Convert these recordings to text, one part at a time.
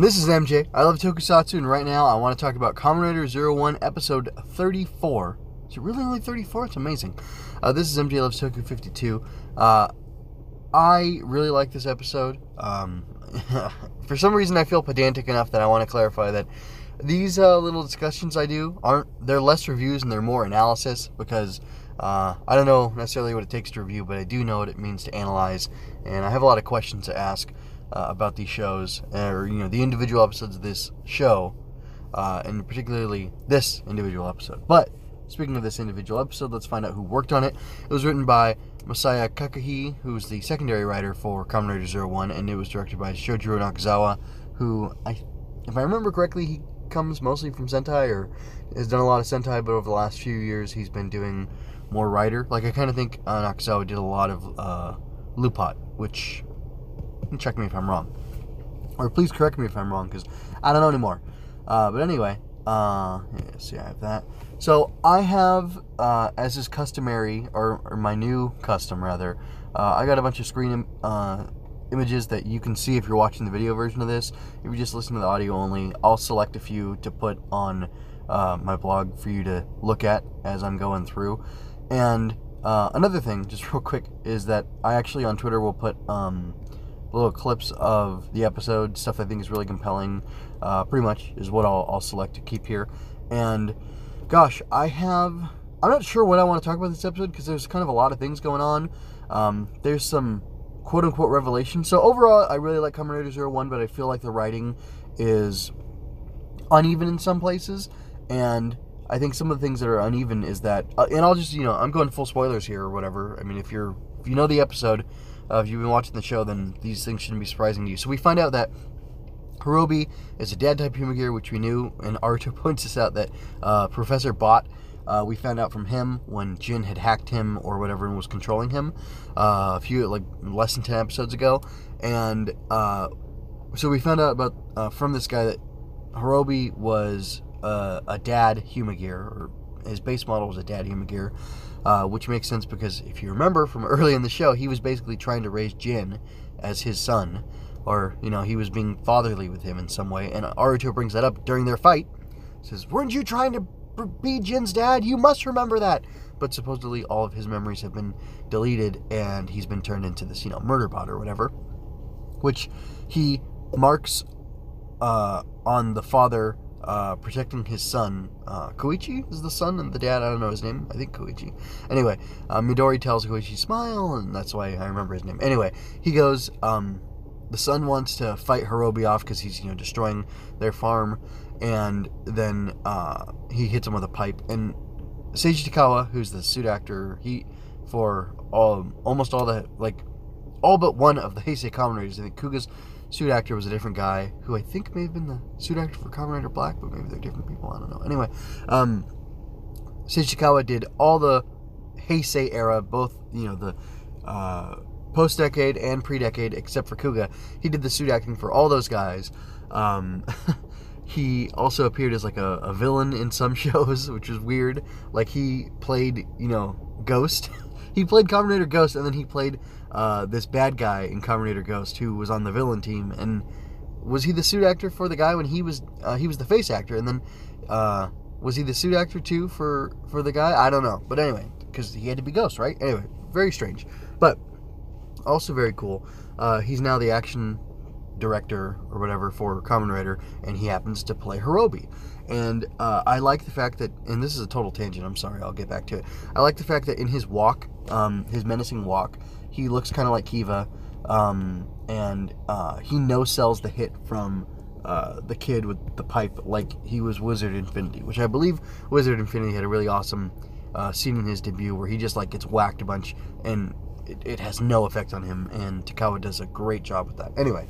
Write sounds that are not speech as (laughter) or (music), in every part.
This is MJ. I love Tokusatsu, and right now I want to talk about Kamen Rider 01 episode 34. Is it really only 34? It's amazing. Uh, this is MJ Loves Toku 52. Uh, I really like this episode. Um, (laughs) for some reason, I feel pedantic enough that I want to clarify that these uh, little discussions I do aren't, they're less reviews and they're more analysis because uh, I don't know necessarily what it takes to review, but I do know what it means to analyze, and I have a lot of questions to ask uh, about these shows, or you know, the individual episodes of this show, uh, and particularly this individual episode. But speaking of this individual episode, let's find out who worked on it. It was written by Masaya Kakahi, who's the secondary writer for Kamen Rider Zero One, and it was directed by Shojiro Nakazawa, who I, if I remember correctly, he comes mostly from Sentai or has done a lot of Sentai, but over the last few years he's been doing more writer. Like I kind of think uh, Nakazawa did a lot of uh, LuPat, which check me if I'm wrong, or please correct me if I'm wrong because I don't know anymore. Uh, but anyway, uh, yeah, see, I have that. So I have, uh, as is customary, or, or my new custom rather, uh, I got a bunch of screen uh, images that you can see if you're watching the video version of this. If you just listen to the audio only, I'll select a few to put on uh, my blog for you to look at as I'm going through. And uh, another thing, just (laughs) real quick, is that I actually on Twitter will put um, little clips of the episode, stuff I think is really compelling. Uh, pretty much is what I'll, I'll select to keep here. And gosh, I have. I'm not sure what I want to talk about this episode because there's kind of a lot of things going on. Um, there's some quote unquote revelation. So overall, I really like Kamen Rider Zero One, but I feel like the writing is uneven in some places, and I think some of the things that are uneven is that, uh, and I'll just you know I'm going full spoilers here or whatever. I mean, if you're if you know the episode, uh, if you've been watching the show, then these things shouldn't be surprising to you. So we find out that Horobi is a dad type Humagear, which we knew, and Aruto (laughs) points us out that uh, Professor Bot uh, we found out from him when Jin had hacked him or whatever and was controlling him uh, a few, like less than 10 episodes ago. And uh, so we found out about uh, from this guy that Horobi was uh, a dad Humagear, or his base model was a dad Humagear, uh, which makes sense because if you remember from (laughs) early in the show, he was basically trying to raise Jin as his son. Or, you know, he was being fatherly with him in some way. And Aruto brings that up during their fight. Says, Weren't you trying to be Jin's dad. You must remember that. But supposedly all of his memories have been deleted and he's been turned into this, you know, murder bot or whatever. Which he marks uh, on the father uh, protecting his son. Uh, Koichi is the son and the dad. I don't know his name. I think Koichi. Anyway, uh, Midori tells Koichi smile, and that's why I remember his name. Anyway, he goes. Um, the son wants to fight Horobi off because he's you know destroying their farm, and then uh, he hits him with a pipe. And Seiji Takaiwa, who's the suit actor, he for all almost all the like all but one of the Heisei Riders. I think Kuuga's suit actor was a different guy who I think may have been the suit actor for Kamen Rider Black, but maybe they're different people. I don't know. Anyway, um, Seiji did all the Heisei era, both you know the uh, post decade and pre decade, except for Kuuga. He did the suit acting for all those guys. Um, (laughs) He also appeared as like a, a villain in some (laughs) shows, which was weird. Like he played, you know, Ghost. (laughs) he played Rider Ghost, and then he played uh, this bad guy in Rider Ghost who was on the villain team. And was he the suit actor for the guy when he was uh, he was the face actor? And then uh, was he the suit actor too for for the guy? I don't know. But anyway, because he had to be Ghost, right? Anyway, very strange, but also very cool. Uh, he's now the action director or whatever for Kamen Rider, and he happens to play Horobi. And uh, I like the fact that, and this is a total tangent. I'm sorry, I'll get back to it. I like the fact that in his walk, um, his menacing walk, he looks kind of like Kiva, um, and uh, he no sells the hit from uh, the kid with the pipe like he was Wizard Infinity, which I believe Wizard Infinity had a really awesome uh, scene in his debut where he just like gets whacked a bunch and it, it has no effect on him, and Takaiwa does a great job with that. Anyway,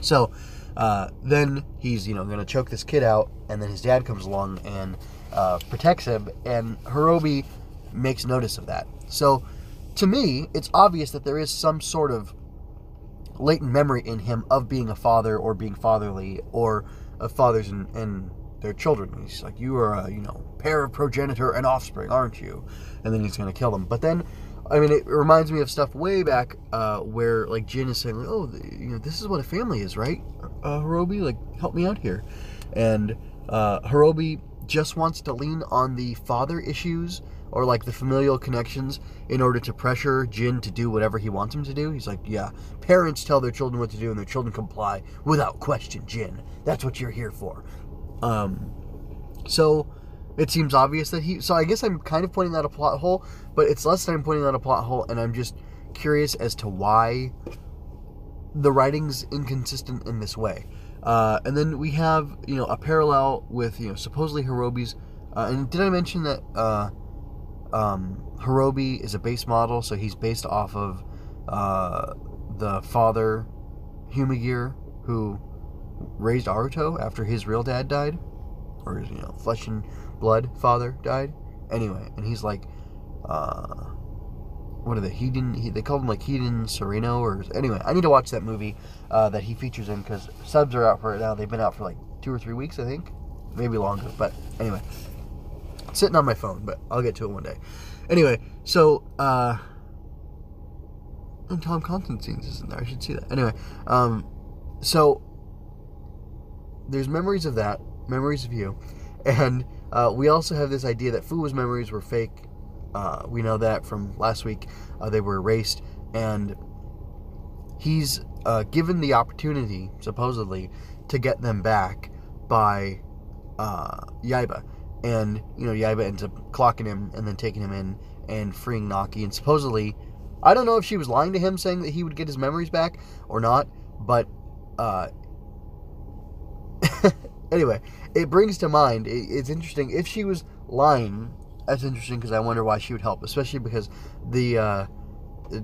so uh, then he's you know going to choke this kid out, and then his dad comes along and uh, protects him, and Horobi makes notice of that. So to me, it's obvious that there is some sort of latent memory in him of being a father or being fatherly or of fathers and, and their children. He's like, you are a you know pair of progenitor and offspring, aren't you? And then he's going to kill them. But then I mean, it reminds me of stuff way back uh, where like Jin is saying, "Oh, you know, this is what a family is, right? Uh, Horobi, like, help me out here." And uh, Horobi just wants to lean on the father issues or like the familial connections in order to pressure Jin to do whatever he wants him to do. He's like, "Yeah, parents tell their children what to do, and their children comply without question." Jin, that's what you're here for. Um, so it seems obvious that he. So I guess I'm kind of pointing out a plot hole, but it's less that I'm pointing out a plot hole, and I'm just curious as to why the writing's inconsistent in this way. Uh, and then we have you know a parallel with you know supposedly Horobi's. Uh, and did I mention that uh, um, Horobi is a base model, so he's based off of uh, the father Humagear who raised Aruto after his real dad died, or you know flesh and blood father died. Anyway, and he's like, uh, what are they? Hedon. He, they called him like Hedon Sereno, or anyway. I need to watch that movie uh, that he features in because subs are out for it now. They've been out for like two or three weeks, I think, maybe longer. But anyway, sitting on my phone, but I'll get to it one day. Anyway, so uh, and Tom Constantine's is in there. I should see that. Anyway, um, so there's memories of that, memories of you, and uh, we also have this idea that Fuwa's memories were fake. Uh, we know that from last week. Uh, they were erased, and he's uh, given the opportunity, supposedly, to get them back by uh, Yaiba. And, you know, Yaiba ends up clocking him and then taking him in and freeing Naki. And supposedly, I don't know if she was lying to him saying that he would get his memories back or not, but uh, anyway, it brings to mind. It, it's interesting if she was lying. That's interesting because I wonder why she would help, especially because the uh,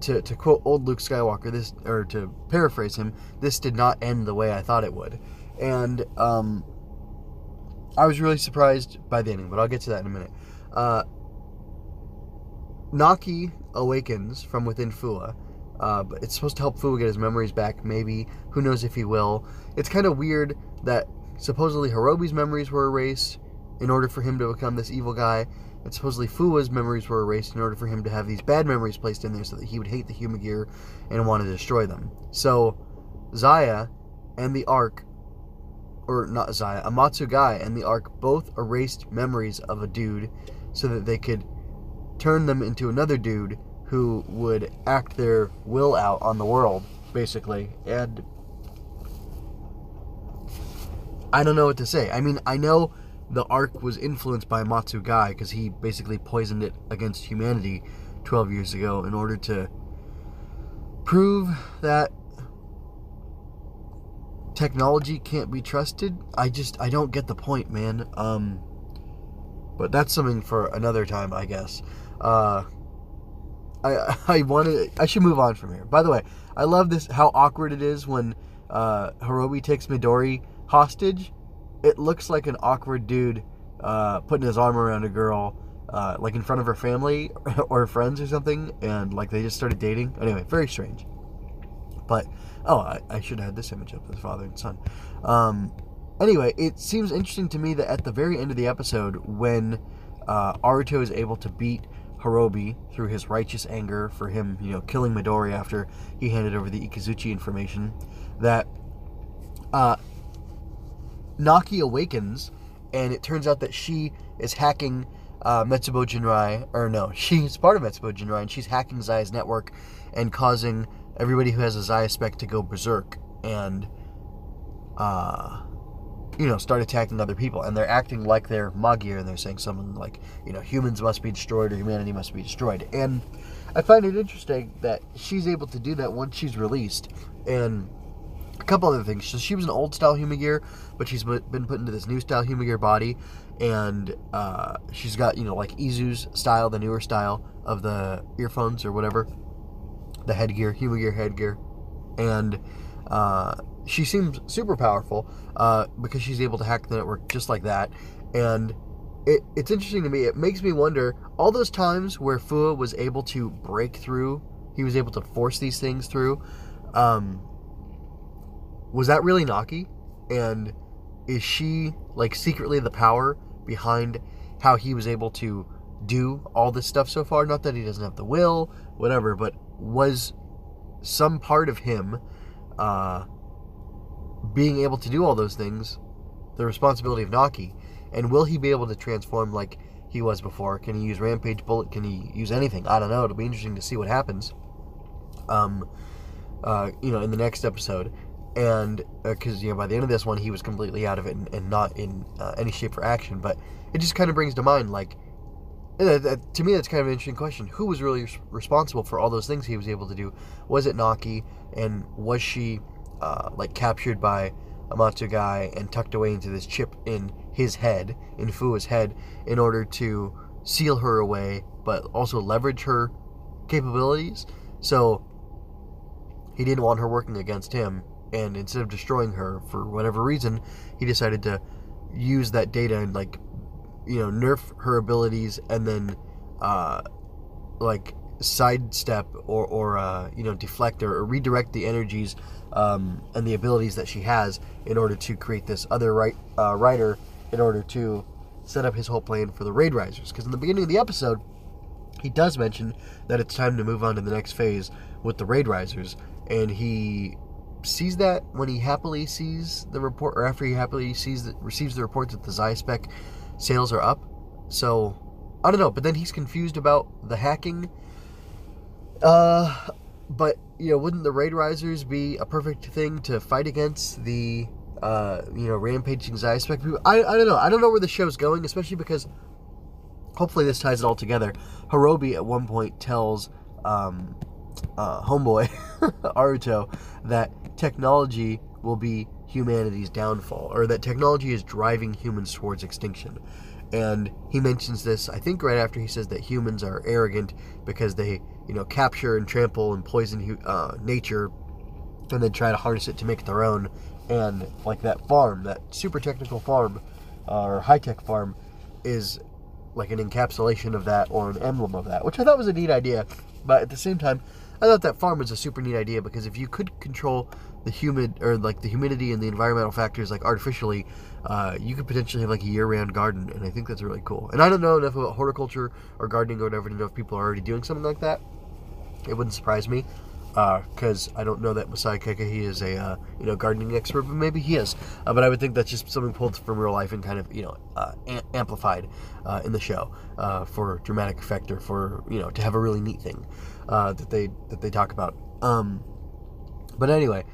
to to quote old Luke Skywalker, this or to paraphrase him, this did not end the way I thought it would, and um, I was really surprised by the ending. But I'll get to that in a minute. Uh, Naki awakens from within Fuwa. Uh, but it's supposed to help Fuwa get his memories back, maybe. Who knows if he will. It's kind of weird that supposedly Horobi's memories were erased in order for him to become this evil guy, and supposedly Fuwa's memories were erased in order for him to have these bad memories placed in there so that he would hate the Humagear and want to destroy them. So, Zaia and the Ark, or not Zaia, Amatsu Guy and the Ark both erased memories of a dude so that they could turn them into another dude who would act their will out on the world, basically. And I don't know what to say. I mean, I know the Ark was influenced by Matsugai because he basically poisoned it against humanity 12 years ago in order to prove that technology can't be trusted. I just I don't get the point, man. Um but that's something for another time, I guess. Uh I (laughs) I wanted I should move on from here. By the way, I love this how awkward it is when uh Horobi takes Midori hostage. It looks like an awkward dude uh, putting his arm around a girl, uh, like in front of her family (laughs) or friends or something, and like they just started dating. Anyway, very strange. But oh, I, I should have had this image up the father and son. Um, anyway, it seems interesting to me that at the very end of the episode, when uh, Aruto is able to beat Horobi through his righteous anger for him, you know, killing Midori after he handed over the Ikazuchi information, that uh, Naki awakens, and it turns out that she is hacking uh, Metsubo Jinrai, or no, (laughs) she's part of Metsubo Jinrai, and she's hacking Zaia's network and causing everybody who has a Zaia spec to go berserk and, uh, you know, start attacking other people. And they're acting like they're Magia, and they're saying something like, you know, humans must be destroyed or humanity must be destroyed. And I find it interesting that she's able to do that once she's released. And a couple other things. So she was an old style Humagear, but she's been put into this new style Humagear body, and uh, she's got you know like Izu's style, the newer style of the earphones or whatever, the headgear, Humagear headgear, and uh, she seems super powerful uh, because she's able to hack the network just like that, and. It, it's interesting to me. It makes me wonder all those times where Fuwa was able to break through, he was able to force these things through. Um, was that really Naki? And is she like secretly the power behind how he was able to do all this stuff so far. Not that he doesn't have the will, whatever, but was some part of him uh, being able to do all those things the responsibility of Naki? And will he be able to transform like he was before? Can he use Rampage Bullet? Can he use anything? I don't know. It'll be interesting to see what happens. Um, uh, you know, in the next episode, and because uh, you know by the end of this one he was completely out of it and, and not in uh, any shape for action. But it just kind of brings to mind like. Uh, to me, that's kind of an interesting question. Who was really responsible for all those things he was able to do? Was it Naki, and was she uh, like captured by Amatsugai and tucked away into this chip in his head, in Fuwa's head, in order to seal her away, but also leverage her capabilities. So he didn't want her working against him, and instead of destroying her for whatever reason, he decided to use that data and like, you know, nerf her abilities and then, uh, like sidestep or or uh, you know deflect or, or redirect the energies um, and the abilities that she has in order to create this other right uh, writer in order to set up his whole plan for the raid risers. Because in the beginning of the episode, he does mention that it's time to move on to the next phase with the raid risers, and he sees that when he happily sees the report, or after he happily sees the, receives the report that the Zyspec sales are up. So I don't know, but then he's confused about the hacking. Uh, but you know, wouldn't the raid risers be a perfect thing to fight against the uh, you know, rampaging Zyspec people? I, I don't know. I don't know where the show's going, especially because hopefully this ties it all together. Horobi at one point tells um, uh, homeboy (laughs) Aruto that technology will be humanity's downfall, or that technology is driving humans towards extinction. And he mentions this, I think, right after he says that humans are arrogant because they, you know, capture and trample and poison uh, nature and then try to harness it to make their own. And like that farm, that super technical farm uh, or high tech farm, is like an encapsulation of that or an emblem of that, which I thought was a neat idea. But at the same time, I thought that farm was a super neat idea because if you could control the humid or like the humidity and the environmental factors like artificially, uh, you could potentially have like a year-round garden, and I think that's really cool. And I don't know enough about horticulture or gardening or whatever to know if people are already doing something like that. It wouldn't surprise me because uh, I don't know that Masai Keke he is a uh, you know gardening expert, but maybe he is. Uh, but I would think that's just something pulled from real life and kind of you know uh, amplified uh, in the show uh, for dramatic effect or for you know to have a really neat thing that they that they talk about. Um, but anyway,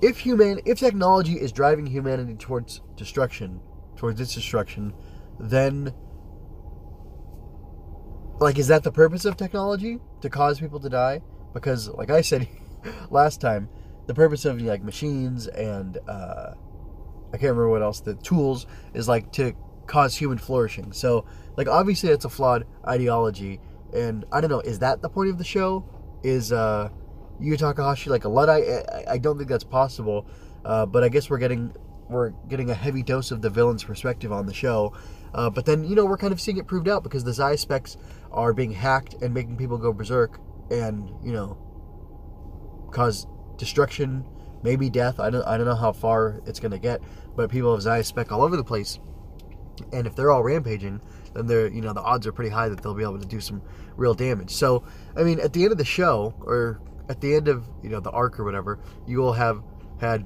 if human if technology is driving humanity towards destruction, towards its destruction, then like is that the purpose of technology to cause people to die? Because, like I said (laughs) last time, the purpose of like machines and uh, I can't remember what else the tools is like to cause human flourishing. So, like obviously, it's a flawed ideology, and I don't know. Is that the point of the show? Is uh, Yu Takahashi like a luddite? I, I don't think that's possible. Uh, but I guess we're getting we're getting a heavy dose of the villain's perspective on the show. Uh, but then you know we're kind of seeing it proved out because the Zyspec are being hacked and making people go berserk and you know cause destruction, maybe death. I don't I don't know how far it's gonna get, but people have Zyspec all over the place, and if they're all rampaging, then they're you know the odds are pretty high that they'll be able to do some real damage. So I mean, at the end of the show or at the end of you know the arc or whatever, you will have had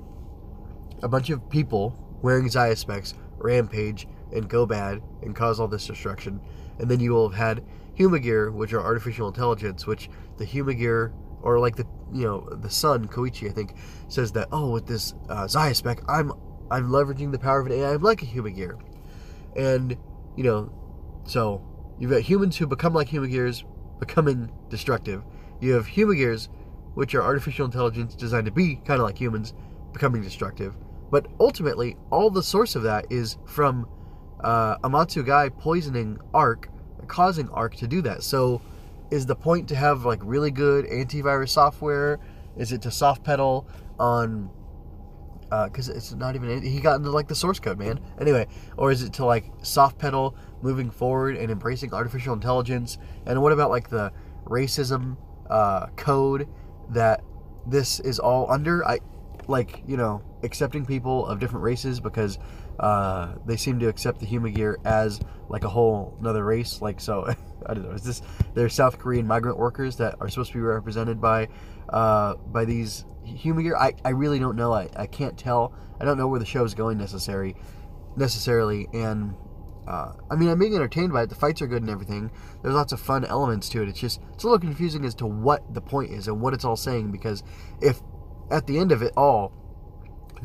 a bunch of people wearing Zyspec rampage and go bad and cause all this destruction, and then you will have had Humagear, which are artificial intelligence, which the Humagear or like the you know the son Koichi I think says that oh with this uh, Zyspec I'm I'm leveraging the power of an AI I'm like a Humagear, and you know so you've got humans who become like Humagears becoming destructive. You have Humagears, which are artificial intelligence designed to be kind of like humans, becoming destructive. But ultimately, all the source of that is from uh, Amatsugai poisoning Arc causing Arc to do that. So, is the point to have like really good antivirus software? Is it to soft pedal on? Because uh, it's not even he got into like the source code, man. Anyway, or is it to like soft pedal moving forward and embracing artificial intelligence? And what about like the racism uh, code that this is all under? I like you know accepting people of different races because uh, they seem to accept the Huma Gear as like a whole another race. Like so, (laughs) I don't know. Is this they're South Korean migrant workers that are supposed to be represented by uh, by these Huma Gear? I, I really don't know. I, I can't tell. I don't know where the show is going necessary necessarily and. Uh, I mean, I'm being entertained by it. The fights are good and everything. There's lots of fun elements to it. It's just it's a little confusing as to what the point is and what it's all saying because if at the end of it all,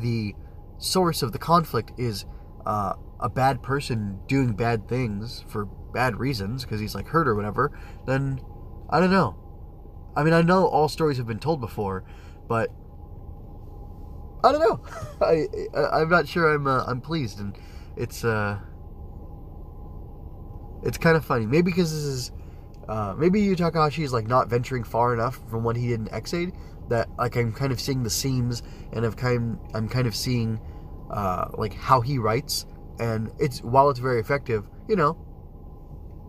the source of the conflict is uh, a bad person doing bad things for bad reasons because he's like hurt or whatever, then I don't know. I mean, I know all stories have been told before, but I don't know. (laughs) I, I am not sure I'm uh, I'm pleased, and it's uh it's kind of funny. Maybe because this is uh, maybe Yu Takahashi is like not venturing far enough from what he did in Ex-Aid that like I'm kind of seeing the seams and I've kind I'm kind of seeing uh, like how he writes. And it's while it's very effective, you know,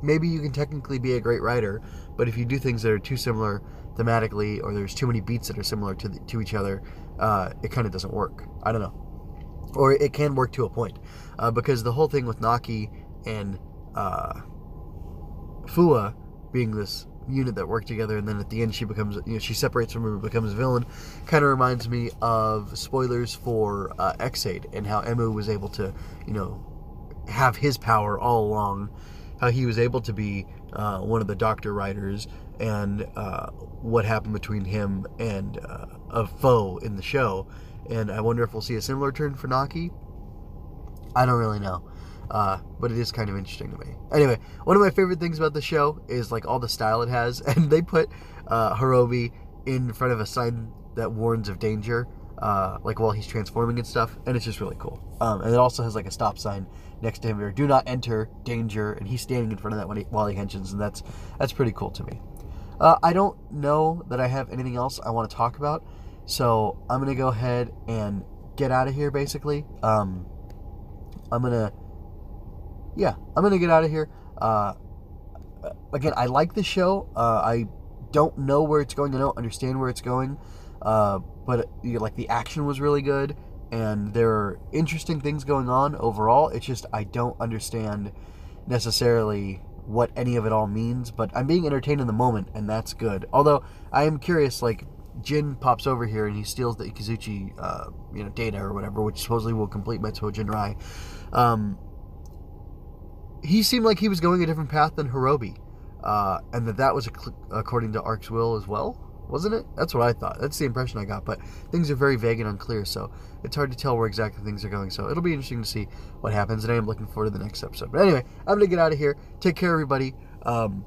maybe you can technically be a great writer, but if you do things that are too similar thematically or there's too many beats that are similar to the, to each other, uh, it kind of doesn't work. I don't know, or it can work to a point. Uh, because the whole thing with Naki and uh, Fuwa being this unit that work together, and then at the end she becomes, you know, she separates from him and becomes a villain. Kind of reminds me of spoilers for uh, Ex-Aid and how Emu was able to, you know, have his power all along. How he was able to be uh, one of the Doctor Riders, and uh, what happened between him and uh, a foe in the show. And I wonder if we'll see a similar turn for Naki. I don't really know. Uh, but it is kind of interesting to me. Anyway, one of my favorite things about the show is like all the style it has, (laughs) and they put uh, Horobi in front of a sign that warns of danger, uh, like while he's transforming and stuff, and it's just really cool. Um, and it also has like a stop sign next to him here, "Do not enter, danger," and he's standing in front of that he, while he henshins, and that's that's pretty cool to me. Uh, I don't know that I have anything else I want to talk about, so I'm gonna go ahead and get out of here. Basically, um, I'm gonna yeah, I'm gonna get out of here. Uh, again, I like the show. Uh, I don't know where it's going. I don't understand where it's going. Uh, but you know, like the action was really good, and there are interesting things going on overall. It's just I don't understand necessarily what any of it all means. But I'm being entertained in the moment, and that's good. Although I am curious, like Jin pops over here and he steals the Ikazuchi, uh, you know, data or whatever, which supposedly will complete Metsubo Jinrai. Um, he seemed like he was going a different path than Horobi, uh, and that that was cl- according to Ark's will as well, wasn't it? That's what I thought. That's the impression I got. But things are very vague and unclear, so it's hard to tell where exactly things are going. So it'll be interesting to see what happens, and I am looking forward to the next episode. But anyway, I'm gonna get out of here. Take care, everybody. Um,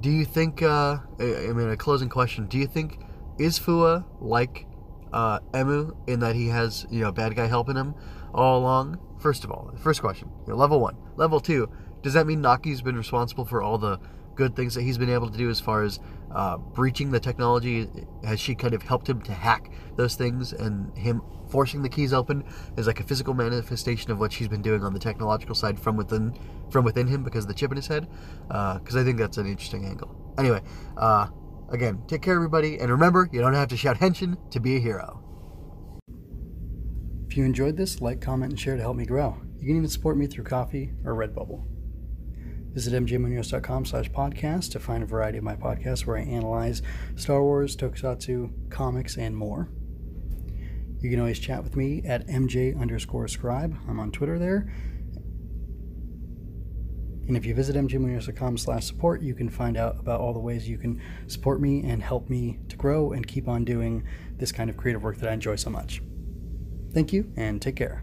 do you think? Uh, I mean, a closing question. Do you think is Fuwa like uh, Emu in that he has you know bad guy helping him all along? First of all, first question, you know, level one. Level two, does that mean Naki's been responsible for all the good things that he's been able to do as far as uh, breaching the technology? Has she kind of helped him to hack those things and him forcing the keys open is like a physical manifestation of what she's been doing on the technological side from within from within him because of the chip in his head? Because uh, I think that's an interesting angle. Anyway, uh, again, take care, everybody, and remember, you don't have to shout henshin to be a hero. If you enjoyed this, like, comment, and share to help me grow. You can even support me through Ko-fi or Redbubble. Visit mjmunoz.com slash podcast to find a variety of my podcasts where I analyze Star Wars, Tokusatsu, comics, and more. You can always chat with me at mj underscore scribe. I'm on Twitter there. And if you visit mjmunoz.com slash support, you can find out about all the ways you can support me and help me to grow and keep on doing this kind of creative work that I enjoy so much. Thank you and take care.